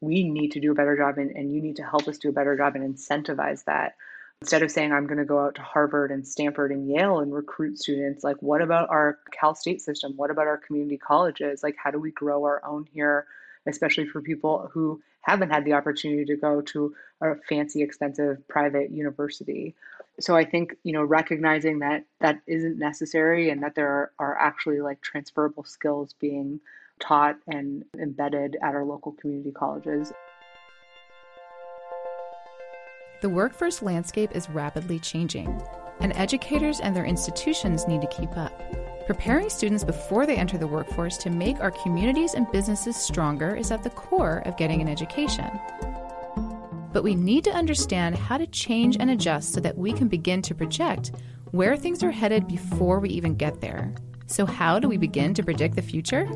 we need to do a better job and, and you need to help us do a better job and incentivize that. Instead of saying, I'm going to go out to Harvard and Stanford and Yale and recruit students, like, what about our Cal State system? What about our community colleges? Like, how do we grow our own here, especially for people who haven't had the opportunity to go to a fancy, expensive private university? So I think, you know, recognizing that that isn't necessary and that there are, are actually like transferable skills being taught and embedded at our local community colleges. The workforce landscape is rapidly changing, and educators and their institutions need to keep up. Preparing students before they enter the workforce to make our communities and businesses stronger is at the core of getting an education. But we need to understand how to change and adjust so that we can begin to project where things are headed before we even get there. So, how do we begin to predict the future?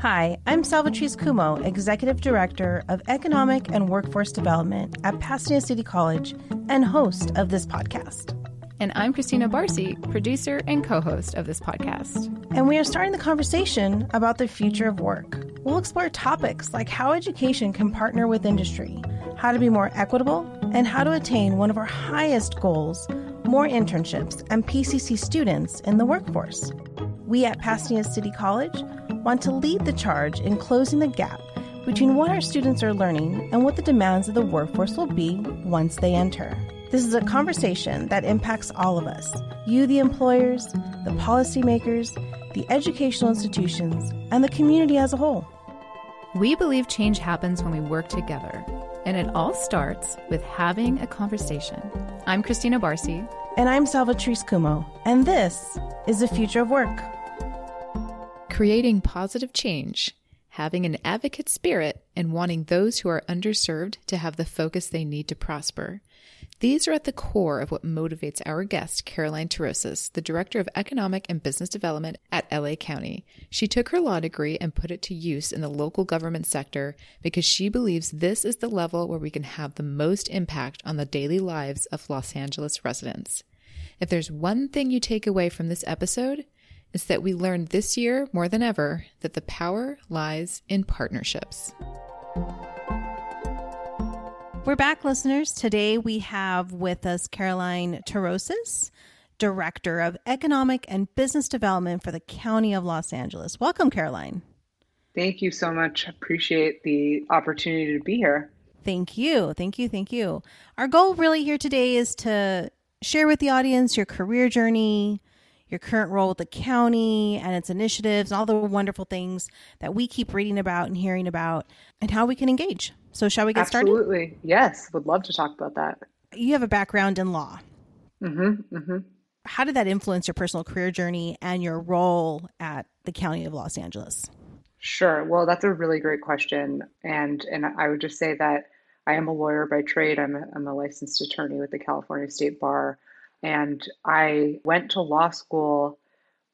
Hi, I'm Salvatrice Cummo, Executive Director of Economic and Workforce Development at Pasadena City College and host of this podcast. And I'm Christina Barcy, producer and co host of this podcast. And we are starting the conversation about the future of work. We'll explore topics like how education can partner with industry, how to be more equitable, and how to attain one of our highest goals more internships and PCC students in the workforce we at Pasadena City College want to lead the charge in closing the gap between what our students are learning and what the demands of the workforce will be once they enter. This is a conversation that impacts all of us you, the employers, the policymakers, the educational institutions, and the community as a whole. We believe change happens when we work together, and it all starts with having a conversation. I'm Christina Barcy. And I'm Salvatrice Cummo, and this is the future of work creating positive change, having an advocate spirit, and wanting those who are underserved to have the focus they need to prosper. These are at the core of what motivates our guest, Caroline Torosis, the Director of Economic and Business Development at LA County. She took her law degree and put it to use in the local government sector because she believes this is the level where we can have the most impact on the daily lives of Los Angeles residents. If there's one thing you take away from this episode, is that we learned this year more than ever that the power lies in partnerships. We're back, listeners. Today we have with us Caroline Torosis, Director of Economic and Business Development for the County of Los Angeles. Welcome, Caroline. Thank you so much. Appreciate the opportunity to be here. Thank you. Thank you. Thank you. Our goal really here today is to share with the audience your career journey, your current role with the county and its initiatives and all the wonderful things that we keep reading about and hearing about and how we can engage. So, shall we get Absolutely. started? Absolutely. Yes. Would love to talk about that. You have a background in law. Mm-hmm, mm-hmm. How did that influence your personal career journey and your role at the County of Los Angeles? Sure. Well, that's a really great question. And, and I would just say that I am a lawyer by trade. I'm a, I'm a licensed attorney with the California State Bar. And I went to law school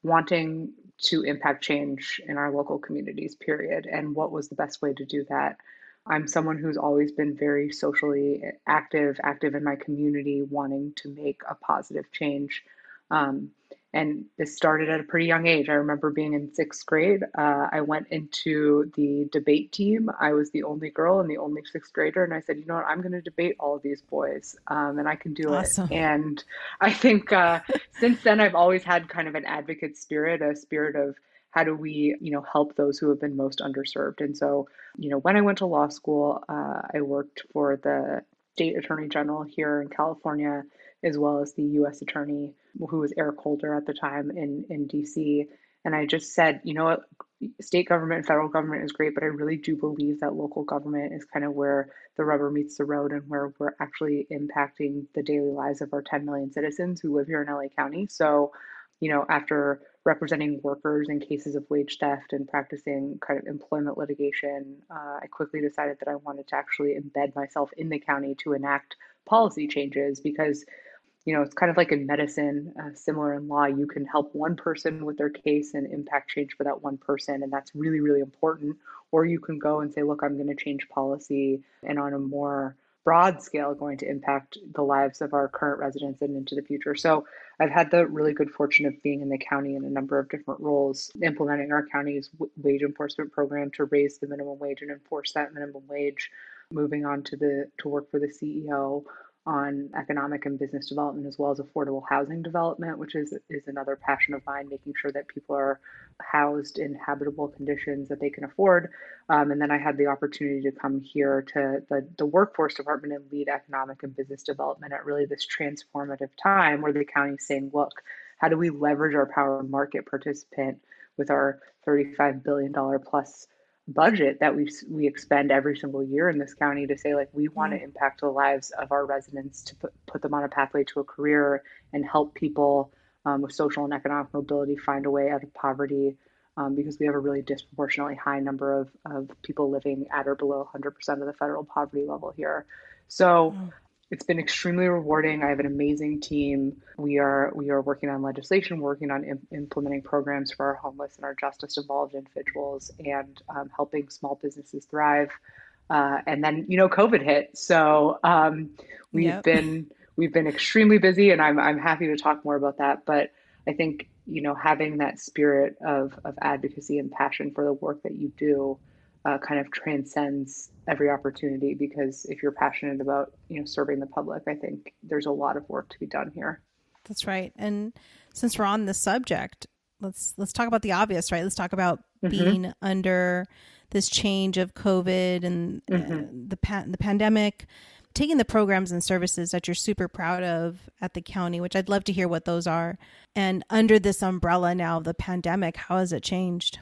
wanting to impact change in our local communities, period. And what was the best way to do that? I'm someone who's always been very socially active, active in my community, wanting to make a positive change. Um, and this started at a pretty young age. I remember being in sixth grade. Uh, I went into the debate team. I was the only girl and the only sixth grader, and I said, you know what, I'm going to debate all of these boys, um, and I can do awesome. it. And I think uh, since then, I've always had kind of an advocate spirit, a spirit of how do we, you know, help those who have been most underserved. And so, you know, when I went to law school, uh, I worked for the state attorney general here in California as well as the U.S. attorney, who was Eric Holder at the time in in D.C. And I just said, you know what, state government and federal government is great, but I really do believe that local government is kind of where the rubber meets the road and where we're actually impacting the daily lives of our 10 million citizens who live here in LA County. So, you know, after representing workers in cases of wage theft and practicing kind of employment litigation, uh, I quickly decided that I wanted to actually embed myself in the county to enact policy changes because you know, it's kind of like in medicine, uh, similar in law, you can help one person with their case and impact change for that one person. And that's really, really important. Or you can go and say, look, I'm going to change policy and on a more broad scale going to impact the lives of our current residents and into the future. So I've had the really good fortune of being in the county in a number of different roles, implementing our county's wage enforcement program to raise the minimum wage and enforce that minimum wage moving on to the to work for the CEO on economic and business development as well as affordable housing development, which is is another passion of mine, making sure that people are housed in habitable conditions that they can afford. Um, and then I had the opportunity to come here to the, the workforce department and lead economic and business development at really this transformative time where the county's saying, look, how do we leverage our power market participant with our $35 billion plus budget that we we expend every single year in this county to say like we want to mm. impact the lives of our residents to put, put them on a pathway to a career and help people um, with social and economic mobility find a way out of poverty um, because we have a really disproportionately high number of, of people living at or below 100% of the federal poverty level here so mm it's been extremely rewarding. I have an amazing team. We are we are working on legislation, working on Im- implementing programs for our homeless and our justice involved individuals, and um, helping small businesses thrive. Uh, and then you know, COVID hit, so um, we've yep. been we've been extremely busy, and I'm I'm happy to talk more about that. But I think you know, having that spirit of of advocacy and passion for the work that you do uh, kind of transcends every opportunity because if you're passionate about you know serving the public i think there's a lot of work to be done here. That's right. And since we're on the subject let's let's talk about the obvious right? Let's talk about mm-hmm. being under this change of covid and uh, mm-hmm. uh, the pa- the pandemic taking the programs and services that you're super proud of at the county which i'd love to hear what those are. And under this umbrella now of the pandemic how has it changed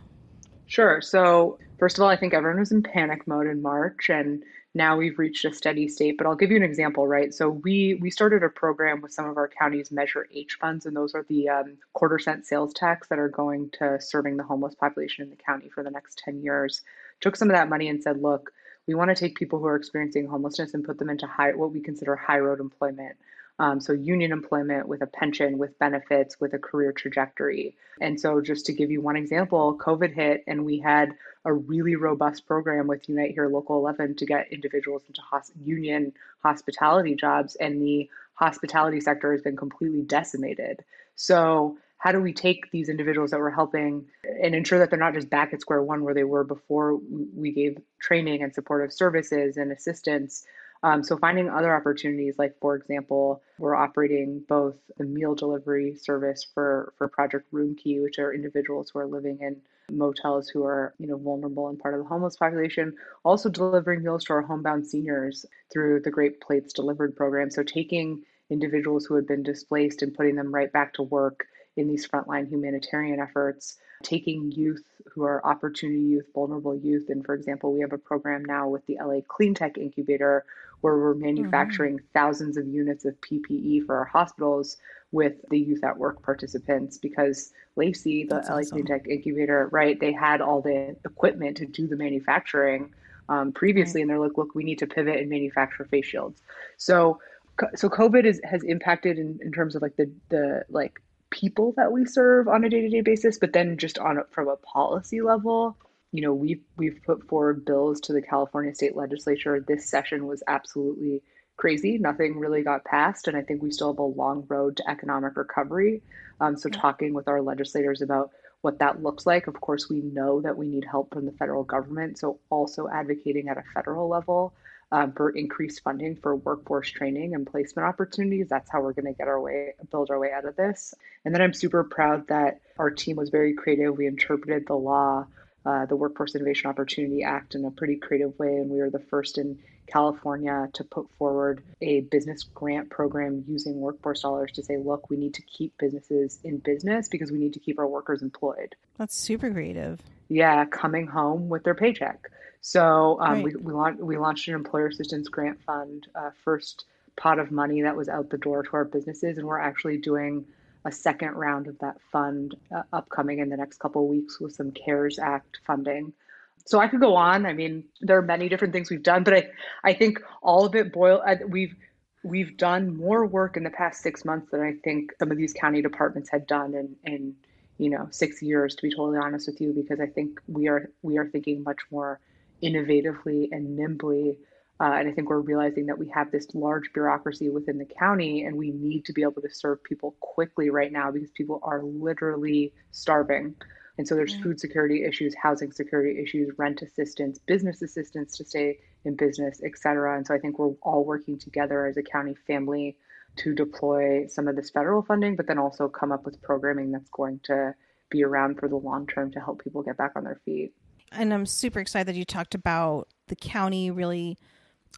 Sure. So, first of all, I think everyone was in panic mode in March, and now we've reached a steady state. But I'll give you an example, right? So we we started a program with some of our counties Measure H funds, and those are the um, quarter cent sales tax that are going to serving the homeless population in the county for the next ten years. Took some of that money and said, look, we want to take people who are experiencing homelessness and put them into high what we consider high road employment. Um, so, union employment with a pension, with benefits, with a career trajectory. And so, just to give you one example, COVID hit, and we had a really robust program with Unite Here Local 11 to get individuals into union hospitality jobs, and the hospitality sector has been completely decimated. So, how do we take these individuals that we're helping and ensure that they're not just back at square one where they were before we gave training and supportive services and assistance um, so finding other opportunities, like for example, we're operating both the meal delivery service for for Project Roomkey, which are individuals who are living in motels who are you know vulnerable and part of the homeless population. Also delivering meals to our homebound seniors through the Great Plates Delivered program. So taking individuals who had been displaced and putting them right back to work in these frontline humanitarian efforts, taking youth who are opportunity youth, vulnerable youth. And for example, we have a program now with the LA Clean Tech Incubator where we're manufacturing mm-hmm. thousands of units of PPE for our hospitals with the youth at work participants because LACI, the That's LA awesome. Clean Tech Incubator, right, they had all the equipment to do the manufacturing um, previously. Right. And they're like, look, we need to pivot and manufacture face shields. So, so COVID is, has impacted in, in terms of like the, the like people that we serve on a day-to-day basis but then just on from a policy level you know we've we've put forward bills to the California state legislature this session was absolutely crazy nothing really got passed and i think we still have a long road to economic recovery um, so yeah. talking with our legislators about what that looks like of course we know that we need help from the federal government so also advocating at a federal level um, for increased funding for workforce training and placement opportunities. That's how we're going to get our way, build our way out of this. And then I'm super proud that our team was very creative. We interpreted the law, uh, the Workforce Innovation Opportunity Act, in a pretty creative way, and we were the first in California to put forward a business grant program using workforce dollars to say, look, we need to keep businesses in business because we need to keep our workers employed. That's super creative. Yeah, coming home with their paycheck. So um, right. we we, launched we launched an employer assistance grant fund, uh, first pot of money that was out the door to our businesses, and we're actually doing a second round of that fund uh, upcoming in the next couple weeks with some CARES Act funding. So I could go on. I mean, there are many different things we've done, but I I think all of it boil. We've we've done more work in the past six months than I think some of these county departments had done in in you know six years. To be totally honest with you, because I think we are we are thinking much more innovatively and nimbly. Uh, and I think we're realizing that we have this large bureaucracy within the county, and we need to be able to serve people quickly right now because people are literally starving. And so there's food security issues, housing security issues, rent assistance, business assistance to stay in business, et cetera. And so I think we're all working together as a county family to deploy some of this federal funding, but then also come up with programming that's going to be around for the long term to help people get back on their feet. And I'm super excited that you talked about the county really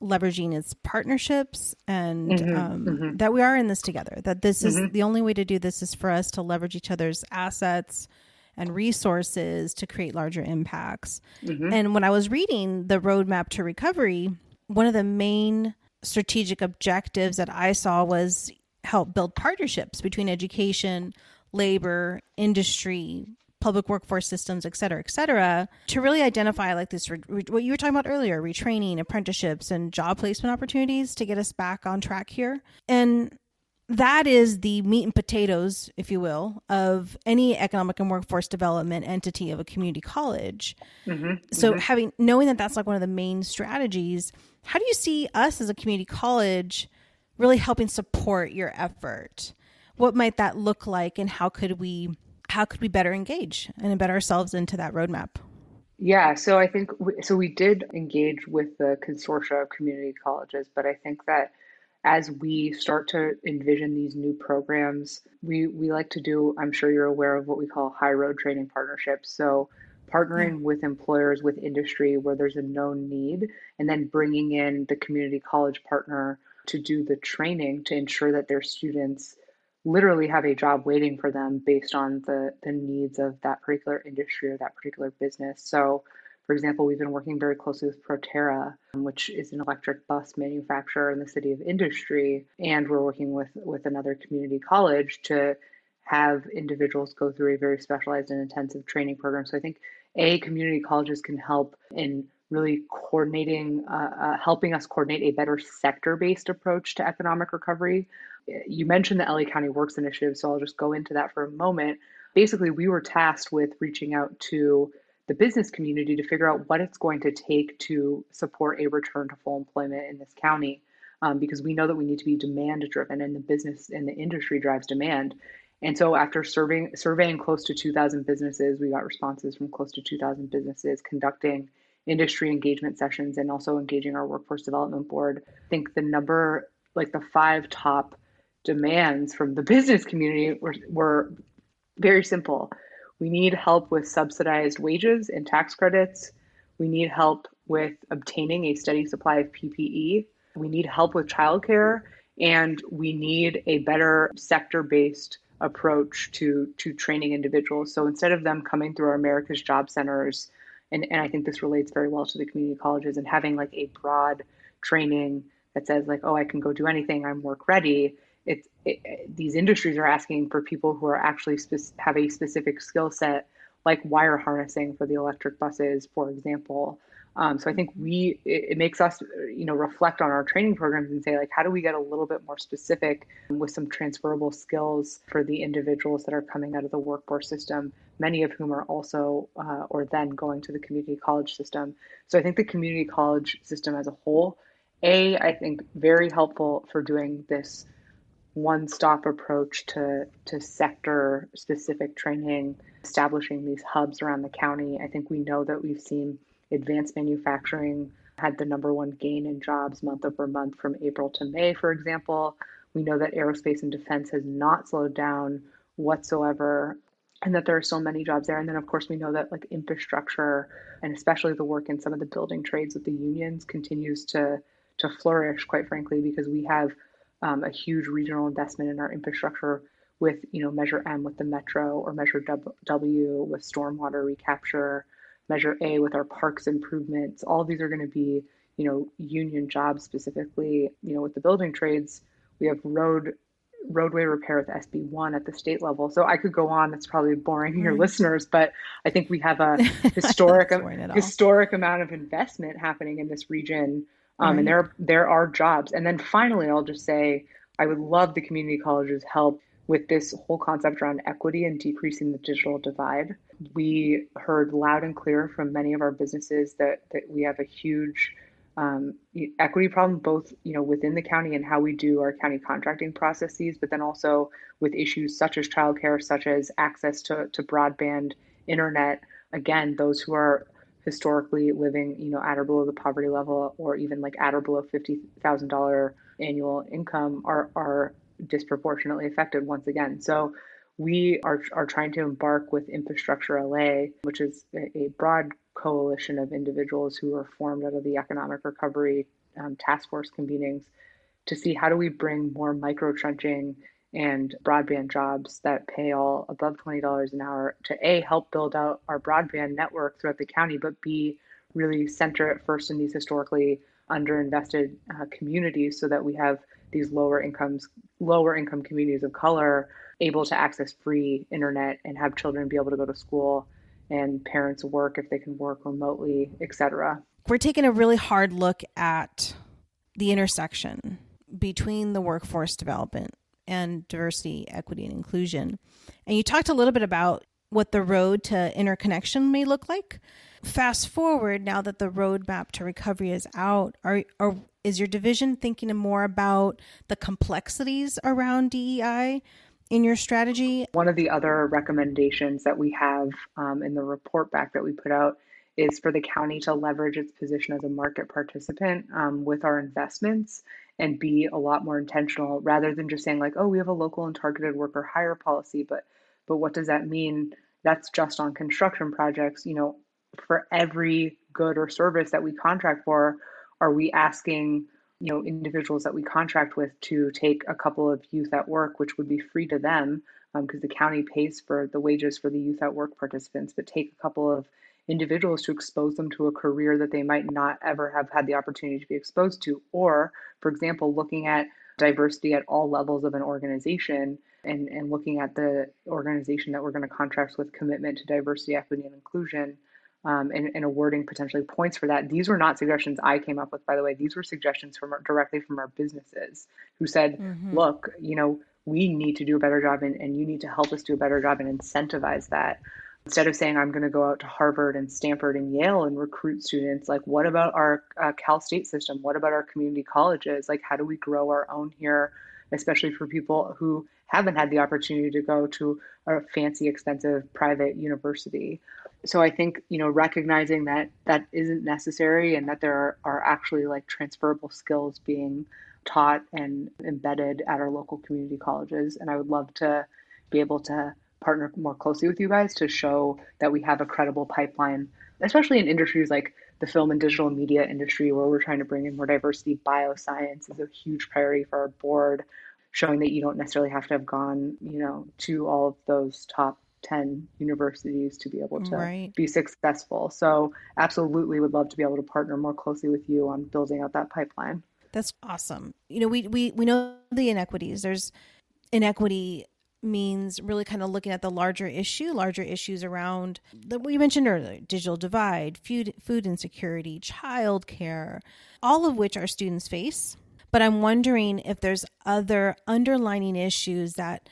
leveraging its partnerships and mm-hmm, um, mm-hmm. that we are in this together. That this mm-hmm. is the only way to do this is for us to leverage each other's assets and resources to create larger impacts. Mm-hmm. And when I was reading the roadmap to recovery, one of the main strategic objectives that I saw was help build partnerships between education, labor, industry, public workforce systems, et cetera, et cetera, to really identify like this, re- what you were talking about earlier, retraining, apprenticeships, and job placement opportunities to get us back on track here. And that is the meat and potatoes, if you will, of any economic and workforce development entity of a community college. Mm-hmm, so, mm-hmm. having knowing that that's like one of the main strategies, how do you see us as a community college really helping support your effort? What might that look like, and how could we how could we better engage and embed ourselves into that roadmap? Yeah, so I think we, so. We did engage with the consortia of community colleges, but I think that as we start to envision these new programs, we, we like to do, I'm sure you're aware of what we call high road training partnerships. So, partnering with employers, with industry where there's a known need, and then bringing in the community college partner to do the training to ensure that their students literally have a job waiting for them based on the, the needs of that particular industry or that particular business. So, for example, we've been working very closely with Proterra, which is an electric bus manufacturer in the city of Industry, and we're working with with another community college to have individuals go through a very specialized and intensive training program. So I think a community colleges can help in really coordinating, uh, uh, helping us coordinate a better sector-based approach to economic recovery. You mentioned the LA County Works Initiative, so I'll just go into that for a moment. Basically, we were tasked with reaching out to the business community to figure out what it's going to take to support a return to full employment in this county. Um, because we know that we need to be demand driven and the business and the industry drives demand. And so after serving, surveying close to 2,000 businesses, we got responses from close to 2,000 businesses conducting industry engagement sessions and also engaging our workforce development board. I think the number, like the five top demands from the business community were, were very simple. We need help with subsidized wages and tax credits. We need help with obtaining a steady supply of PPE. We need help with childcare, and we need a better sector based approach to, to training individuals. So instead of them coming through our America's Job Centers, and, and I think this relates very well to the community colleges and having like a broad training that says like, oh, I can go do anything, I'm work ready these industries are asking for people who are actually spe- have a specific skill set like wire harnessing for the electric buses for example. Um, so i think we it, it, makes us you know reflect on our training programs and say like how do we get a little bit more specific with some transferable skills for the individuals that are coming out of the workforce system many of whom are also uh, or then going to the community college system. So i think the community college system as a whole a i think very helpful for doing this one stop approach to, to sector specific training, establishing these hubs around the county. I think we know that we've seen advanced manufacturing had the number one gain in jobs month over month from April to May, for example. We know that aerospace and defense has not slowed down whatsoever and that there are so many jobs there. And then, of course, we know that like infrastructure and especially the work in some of the building trades with the unions continues to to flourish, quite frankly, because we have um, a huge regional investment in our infrastructure with you know measure M with the metro or measure W with stormwater recapture, measure A with our parks improvements. All these are going to be you know union jobs specifically. You know with the building trades, we have road roadway repair with SB1 at the state level. So I could go on. That's probably boring your mm. listeners, but I think we have a historic historic amount of investment happening in this region um, right. And there there are jobs. And then finally, I'll just say I would love the community colleges help with this whole concept around equity and decreasing the digital divide. We heard loud and clear from many of our businesses that that we have a huge um, equity problem, both you know within the county and how we do our county contracting processes, but then also with issues such as childcare, such as access to, to broadband internet. Again, those who are historically living, you know, at or below the poverty level or even like at or below $50,000 annual income are, are disproportionately affected once again. So we are, are trying to embark with Infrastructure LA, which is a, broad coalition of individuals who are formed out of the economic recovery um, task force convenings to see how do we bring more micro trenching and broadband jobs that pay all above $20 an hour to A, help build out our broadband network throughout the county, but B, really center it first in these historically underinvested uh, communities so that we have these lower incomes, lower income communities of color able to access free internet and have children be able to go to school and parents work if they can work remotely, et cetera. We're taking a really hard look at the intersection between the workforce development and diversity, equity, and inclusion. And you talked a little bit about what the road to interconnection may look like. Fast forward now that the roadmap to recovery is out, are, are is your division thinking more about the complexities around DEI in your strategy? One of the other recommendations that we have um, in the report back that we put out is for the county to leverage its position as a market participant um, with our investments and be a lot more intentional rather than just saying like oh we have a local and targeted worker hire policy but but what does that mean? That's just on construction projects you know for every good or service that we contract for are we asking you know individuals that we contract with to take a couple of youth at work which would be free to them because um, the county pays for the wages for the youth at work participants but take a couple of individuals to expose them to a career that they might not ever have had the opportunity to be exposed to. Or, for example, looking at diversity at all levels of an organization and, and looking at the organization that we're going to contract with commitment to diversity, equity, and inclusion. Um, and, and, awarding potentially points for that. These were not suggestions I came up with, by the way. These were suggestions from our, directly from our businesses who said, mm-hmm. look, you know, we need to do a better job and, and you need to help us do a better job and incentivize that instead of saying i'm going to go out to harvard and stanford and yale and recruit students like what about our uh, cal state system? What about our community colleges? Like how do we grow our own here especially for people who haven't had the opportunity to go to a fancy expensive private university? So i think you know recognizing that that isn't necessary and that there are, are actually like transferable skills being taught and embedded at our local community colleges and i would love to be able to partner more closely with you guys to show that we have a credible pipeline, especially in industries like the film and digital media industry, where we're trying to bring in more diversity. Bioscience is a huge priority for our board, showing that you don't necessarily have to have gone, you know, to all of those top 10 universities to be able to right. be successful. So, absolutely would love to be able to partner more closely with you on building out that pipeline. That's awesome. You know, we we we know the inequities. There's inequity means really kind of looking at the larger issue, larger issues around that we mentioned earlier digital divide, food, food insecurity, childcare, all of which our students face. But I'm wondering if there's other underlining issues that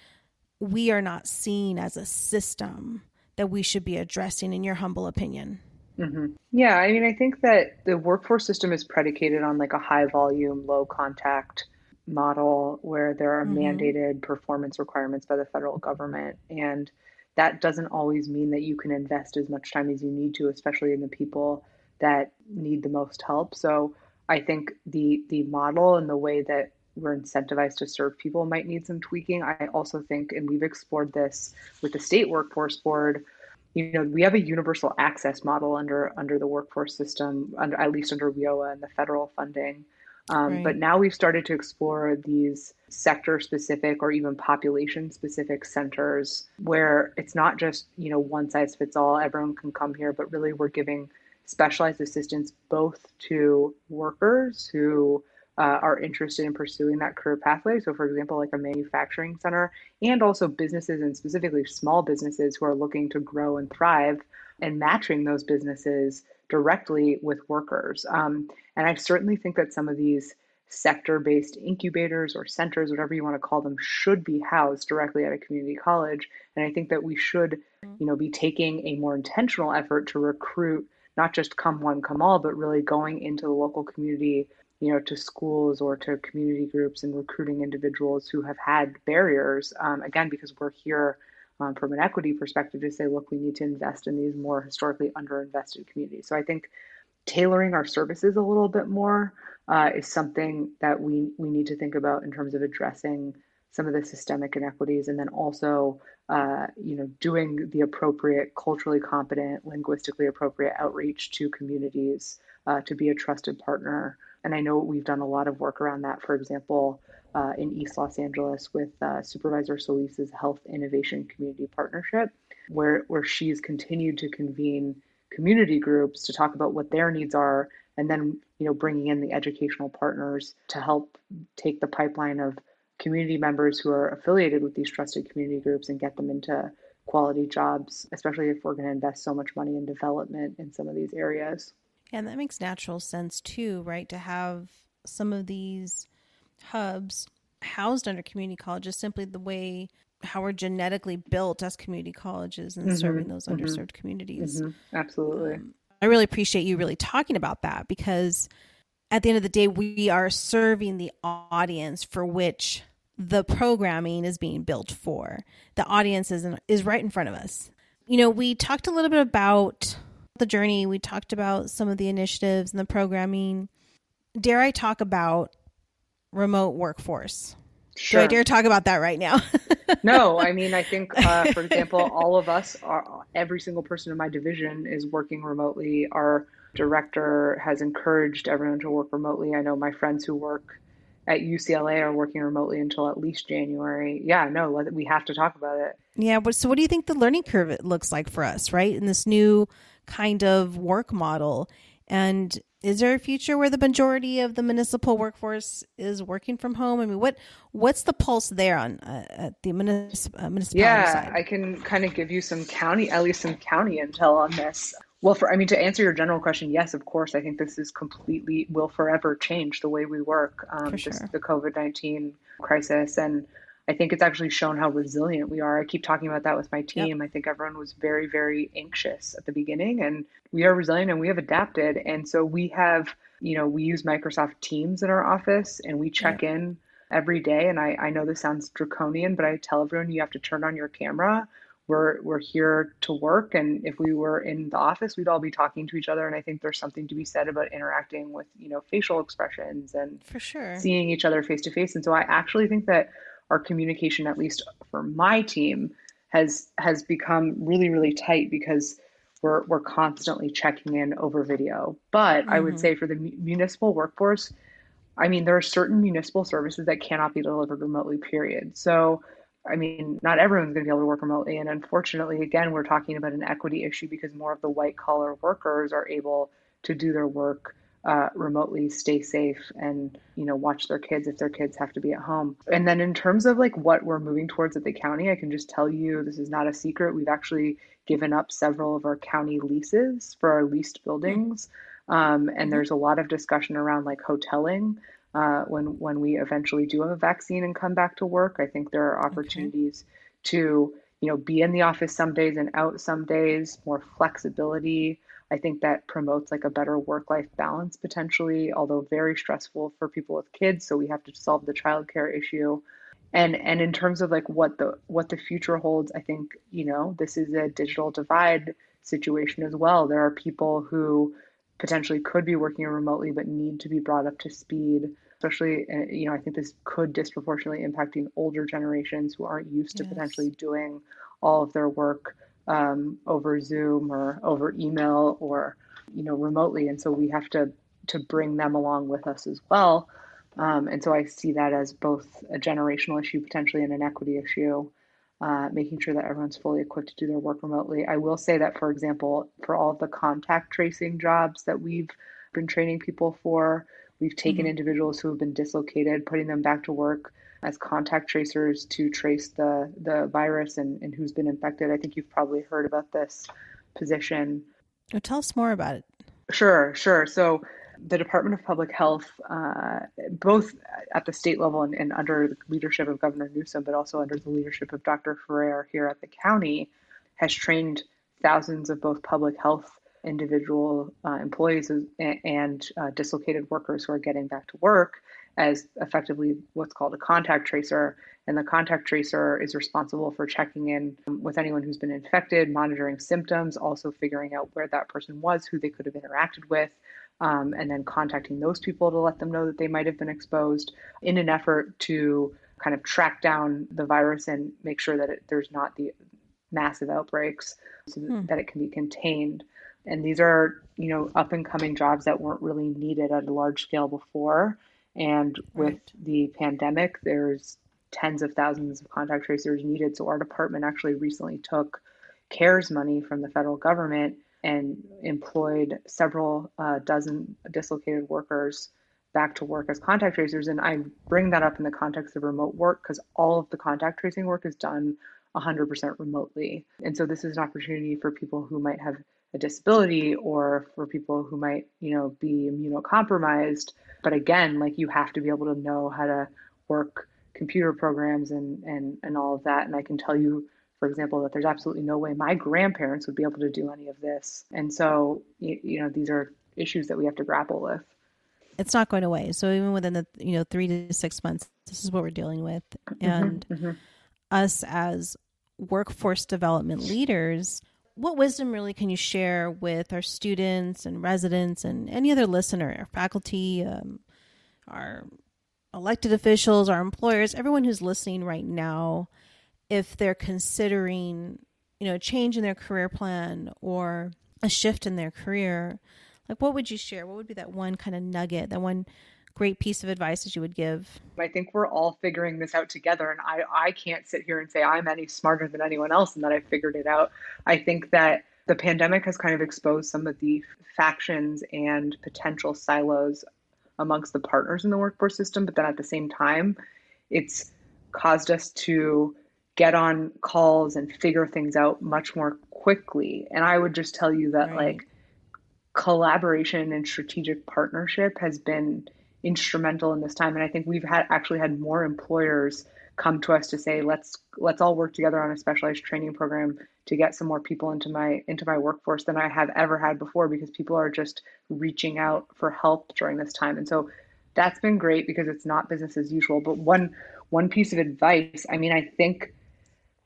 we are not seeing as a system that we should be addressing, in your humble opinion. Mm-hmm. Yeah, I mean, I think that the workforce system is predicated on like a high volume, low contact model where there are mm-hmm. mandated performance requirements by the federal government. And that doesn't always mean that you can invest as much time as you need to, especially in the people that need the most help. So I think the the model and the way that we're incentivized to serve people might need some tweaking. I also think, and we've explored this with the state workforce board, you know, we have a universal access model under under the workforce system, under at least under WIOA and the federal funding. Um, right. But now we've started to explore these sector specific or even population specific centers where it's not just, you know, one size fits all, everyone can come here, but really we're giving specialized assistance both to workers who uh, are interested in pursuing that career pathway. So, for example, like a manufacturing center, and also businesses and specifically small businesses who are looking to grow and thrive and matching those businesses directly with workers. Um, and I certainly think that some of these sector based incubators or centers, whatever you want to call them, should be housed directly at a community college. And I think that we should, you know, be taking a more intentional effort to recruit not just come one, come all, but really going into the local community, you know, to schools or to community groups and recruiting individuals who have had barriers. Um, again, because we're here um, from an equity perspective to say, look, we need to invest in these more historically underinvested communities. So I think tailoring our services a little bit more uh, is something that we we need to think about in terms of addressing some of the systemic inequities, and then also uh, you know doing the appropriate culturally competent, linguistically appropriate outreach to communities uh, to be a trusted partner. And I know we've done a lot of work around that. For example, uh, in East Los Angeles with uh, Supervisor Solis's Health Innovation Community Partnership, where where she's continued to convene community groups to talk about what their needs are and then you know bringing in the educational partners to help take the pipeline of community members who are affiliated with these trusted community groups and get them into quality jobs especially if we're going to invest so much money in development in some of these areas. And that makes natural sense too right to have some of these hubs housed under community colleges simply the way how we're genetically built as community colleges and mm-hmm, serving those mm-hmm, underserved communities. Mm-hmm, absolutely. Um, I really appreciate you really talking about that because at the end of the day, we are serving the audience for which the programming is being built for. The audience is, in, is right in front of us. You know, we talked a little bit about the journey, we talked about some of the initiatives and the programming. Dare I talk about remote workforce? Sure. Do I dare talk about that right now? no, I mean, I think, uh, for example, all of us, are, every single person in my division is working remotely. Our director has encouraged everyone to work remotely. I know my friends who work at UCLA are working remotely until at least January. Yeah, no, we have to talk about it. Yeah, but so what do you think the learning curve looks like for us, right? In this new kind of work model. And is there a future where the majority of the municipal workforce is working from home? I mean, what what's the pulse there on uh, at the municip- uh, municipality yeah, side? I can kind of give you some county, at least some county intel on this. Well, for I mean, to answer your general question, yes, of course, I think this is completely will forever change the way we work. Um, sure. Just the COVID nineteen crisis and I think it's actually shown how resilient we are. I keep talking about that with my team. Yep. I think everyone was very, very anxious at the beginning, and we are resilient and we have adapted. And so we have, you know, we use Microsoft Teams in our office and we check yep. in every day. And I, I know this sounds draconian, but I tell everyone you have to turn on your camera. We're, we're here to work. And if we were in the office, we'd all be talking to each other. And I think there's something to be said about interacting with, you know, facial expressions and for sure seeing each other face to face. And so I actually think that our communication, at least for my team, has has become really really tight because we're we're constantly checking in over video. But mm-hmm. I would mm-hmm. say for the municipal workforce, I mean there are certain municipal services that cannot be delivered remotely. Period. So. I mean, not everyone's going to be able to work remotely. And unfortunately, again, we're talking about an equity issue because more of the white collar workers are able to do their work uh, remotely stay safe and you know watch their kids if their kids have to be at home. And then in terms of like what we're moving towards at the county i can just tell you this is not a secret. We've actually given up several of our county leases for our leased buildings. Um, and there's a lot of discussion around like hoteling uh, when when we eventually do have a vaccine and come back to work. I think there are opportunities okay. to you know be in the office some days and out some days more flexibility I think that promotes like a better work life balance potentially, although very stressful for people with kids. So we have to solve the childcare issue. And and in terms of like what the what the future holds, I think, you know, this is a digital divide situation as well. There are people who potentially could be working remotely but need to be brought up to speed especially uh, you know i think this could disproportionately impacting older generations who aren't used to yes. potentially doing all of their work um, over Zoom or over email or you know remotely, and so we have to to bring them along with us as well. Um, and so I see that as both a generational issue potentially and an equity issue. Uh, making sure that everyone's fully equipped to do their work remotely. I will say that, for example, for all of the contact tracing jobs that we've been training people for, we've taken mm-hmm. individuals who have been dislocated, putting them back to work as contact tracers to trace the the virus and, and who's been infected. I think you've probably heard about this position. Oh, tell us more about it. Sure, sure. So the Department of Public Health, uh, both at the state level and, and, under the leadership of Governor Newsom, but also under the leadership of Dr. Ferrer here at the county, has trained thousands of both public health individual uh, employees and uh, dislocated workers who are getting back to work as effectively what's called a contact tracer. And the contact tracer is responsible for checking in with anyone who's been infected, monitoring symptoms, also figuring out where that person was, who they could have interacted with, um, and then contacting those people to let them know that they might have been exposed in an effort to kind of track down the virus and make sure that it, there's not the massive outbreaks so hmm. that it can be contained. And these are, you know, up and coming jobs that weren't really needed at a large scale before. And with right. the pandemic, there's tens of thousands of contact tracers needed. So our department actually recently took CARES money from the federal government and employed several uh, dozen dislocated workers back to work as contact tracers. And I bring that up in the context of remote work because all of the contact tracing work is done 100% remotely. And so this is an opportunity for people who might have a disability or for people who might, you know, be immunocompromised. But again, like you have to be able to know how to work computer programs and and and all of that. And I can tell you, for example, that there's absolutely no way my grandparents would be able to do any of this. And so, you, you know, these are issues that we have to grapple with. It's not going away. So even within the you know three to six months, this is what we're dealing with, mm-hmm, and mm-hmm, mm-hmm. us as workforce development leaders, what wisdom really can you share with our students and residents and any other listener, our faculty, um, our elected officials, our employers, everyone who's listening right now, if they're considering, you know, a change in their career plan or a shift in their career, like what would you share? What would be that one kind of nugget, that one great piece of advice that you would give? I think we're all figuring this out together. And I, I can't sit here and say I'm any smarter than anyone else and that I figured it out. I think that the pandemic has kind of exposed some of the factions and potential silos amongst the partners in the workforce system. But then at the same time, it's caused us to get on calls and figure things out much more quickly. And I would just tell you that, right. like, collaboration and strategic partnership has been instrumental in this time. And i think we've had actually had more employers come to us to say let's let's all work together on a specialized training program to get some more people into my into my workforce than i have ever had before because people are just reaching out for help during this time. And so that's been great because it's not business as usual. But one one piece of advice i mean i think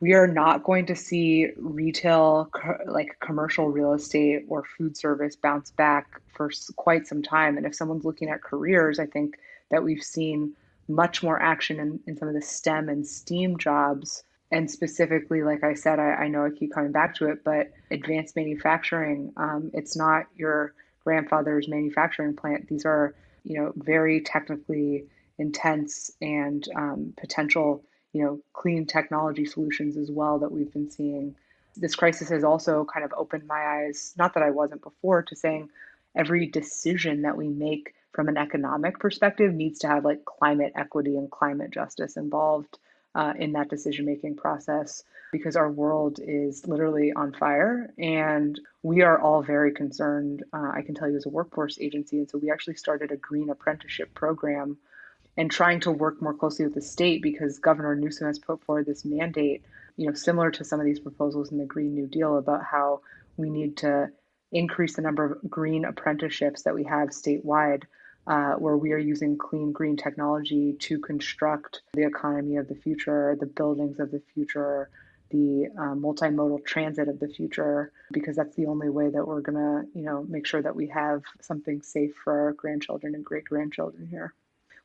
we are not going to see retail, like commercial real estate or food service bounce back for quite some time. And if someone's looking at careers, I think that we've seen much more action in, in some of the STEM and STEAM jobs. And specifically, like I said, I, I know I keep coming back to it, but advanced manufacturing, um, it's not your grandfather's manufacturing plant. These are, you know, very technically intense and um, potential you know, clean technology solutions as well that we've been seeing. This crisis has also kind of opened my eyes, not that I wasn't before, to saying every decision that we make from an economic perspective needs to have like climate equity and climate justice involved uh, in that decision making process because our world is literally on fire and we are all very concerned. Uh, I can tell you as a workforce agency. And so we actually started a green apprenticeship program and trying to work more closely with the state because Governor Newsom has put forward this mandate, you know, similar to some of these proposals in the Green New Deal about how we need to increase the number of green apprenticeships that we have statewide, uh, where we are using clean green technology to construct the economy of the future, the buildings of the future, the uh, multimodal transit of the future, because that's the only way that we're gonna, you know, make sure that we have something safe for our grandchildren and great grandchildren here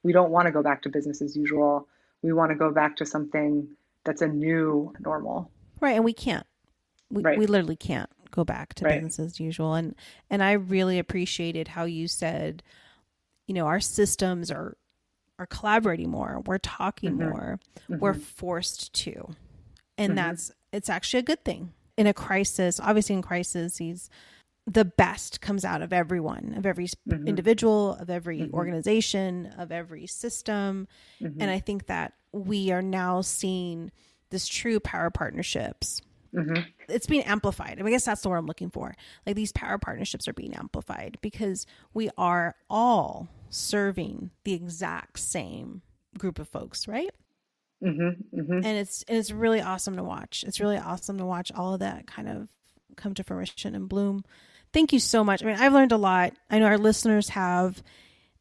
we don't want to go back to business as usual. We want to go back to something that's a new normal. Right, and we can't. We, right. we literally can't go back to right. business as usual. And and I really appreciated how you said, you know, our systems are are collaborating more. We're talking mm-hmm. more. Mm-hmm. We're forced to, and mm-hmm. that's it's actually a good thing in a crisis. Obviously, in crisis, he's the best comes out of everyone, of every mm-hmm. individual, of every mm-hmm. organization, of every system. Mm-hmm. And I think that we are now seeing this true power partnerships. Mm-hmm. It's being amplified. I, mean, I guess that's the word I'm looking for. Like these power partnerships are being amplified because we are all serving the exact same group of folks, right? Mm-hmm. Mm-hmm. And it's and it's really awesome to watch. It's really awesome to watch all of that kind of come to fruition and bloom Thank you so much. I mean, I've learned a lot. I know our listeners have.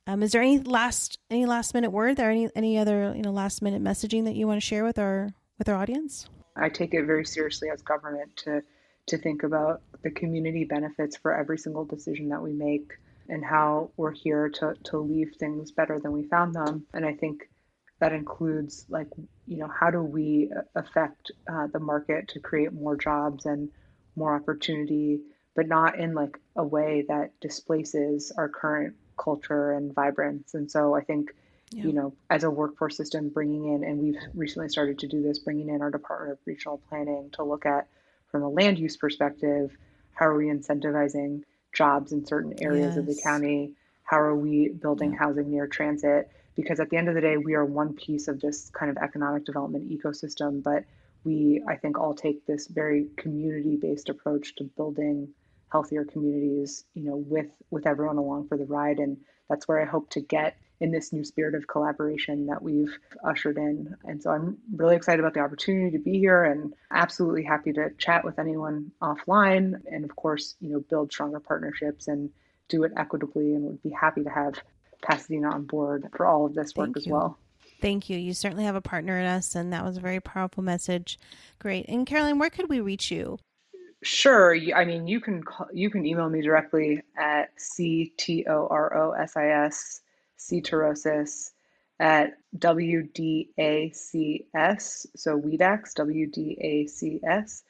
Um, is there any last any last minute word or any any other you know last minute messaging that you want to share with our with our audience? I take it very seriously as government to to think about the community benefits for every single decision that we make and how we're here to to leave things better than we found them. And I think that includes like you know how do we affect uh, the market to create more jobs and more opportunity but not in like a way that displaces our current culture and vibrance. And so I think, yeah. you know, as a workforce system, bringing in, and we've recently started to do this, bringing in our Department of Regional Planning to look at, from a land use perspective, how are we incentivizing jobs in certain areas yes. of the county? How are we building yeah. housing near transit? Because at the end of the day, we are one piece of this kind of economic development ecosystem, but we, I think, all take this very community based approach to building healthier communities, you know, with with everyone along for the ride. And that's where I hope to get in this new spirit of collaboration that we've ushered in. And so I'm really excited about the opportunity to be here and absolutely happy to chat with anyone offline and of course, you know, build stronger partnerships and do it equitably and would be happy to have Pasadena on board for all of this work Thank as you. well. Thank you. You certainly have a partner in us, and that was a very powerful message. Great. And Caroline, where could we reach you? Sure. I mean, you can call, you can email me directly at c t o r o s i s c torosis at wdacs so WDACS wdacs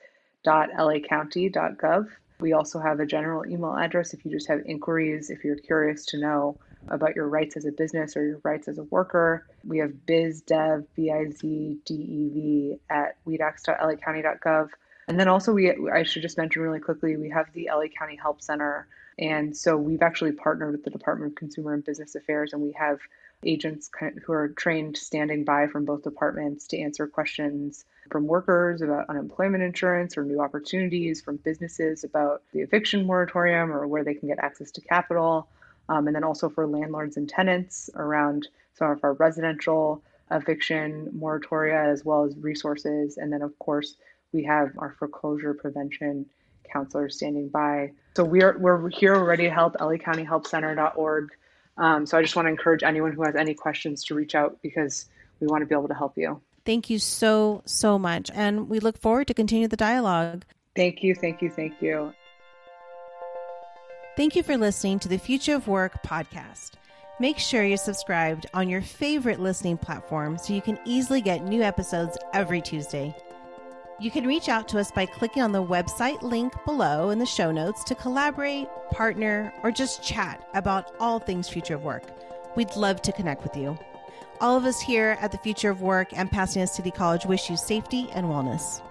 dot lacounty dot gov. We also have a general email address if you just have inquiries if you're curious to know about your rights as a business or your rights as a worker. We have bizdev b i z d e v at wdacs.lacounty.gov. And then also we I should just mention really quickly we have the LA County Help Center. And so we've actually partnered with the Department of Consumer and Business Affairs and we have agents who are trained standing by from both departments to answer questions from workers about unemployment insurance or new opportunities from businesses about the eviction moratorium or where they can get access to capital. Um, and then also for landlords and tenants around some of our residential eviction moratoria as well as resources. And then of course we have our foreclosure prevention counselors standing by. So we're we're here, we're ready to help. LACountyHelpCenter.org. Um, so I just want to encourage anyone who has any questions to reach out because we want to be able to help you. Thank you so so much, and we look forward to continue the dialogue. Thank you, thank you, thank you. Thank you for listening to the Future of Work podcast. Make sure you're subscribed on your favorite listening platform so you can easily get new episodes every Tuesday. You can reach out to us by clicking on the website link below in the show notes to collaborate, partner, or just chat about all things future of work. We'd love to connect with you. All of us here at the Future of Work and Pasadena City College wish you safety and wellness.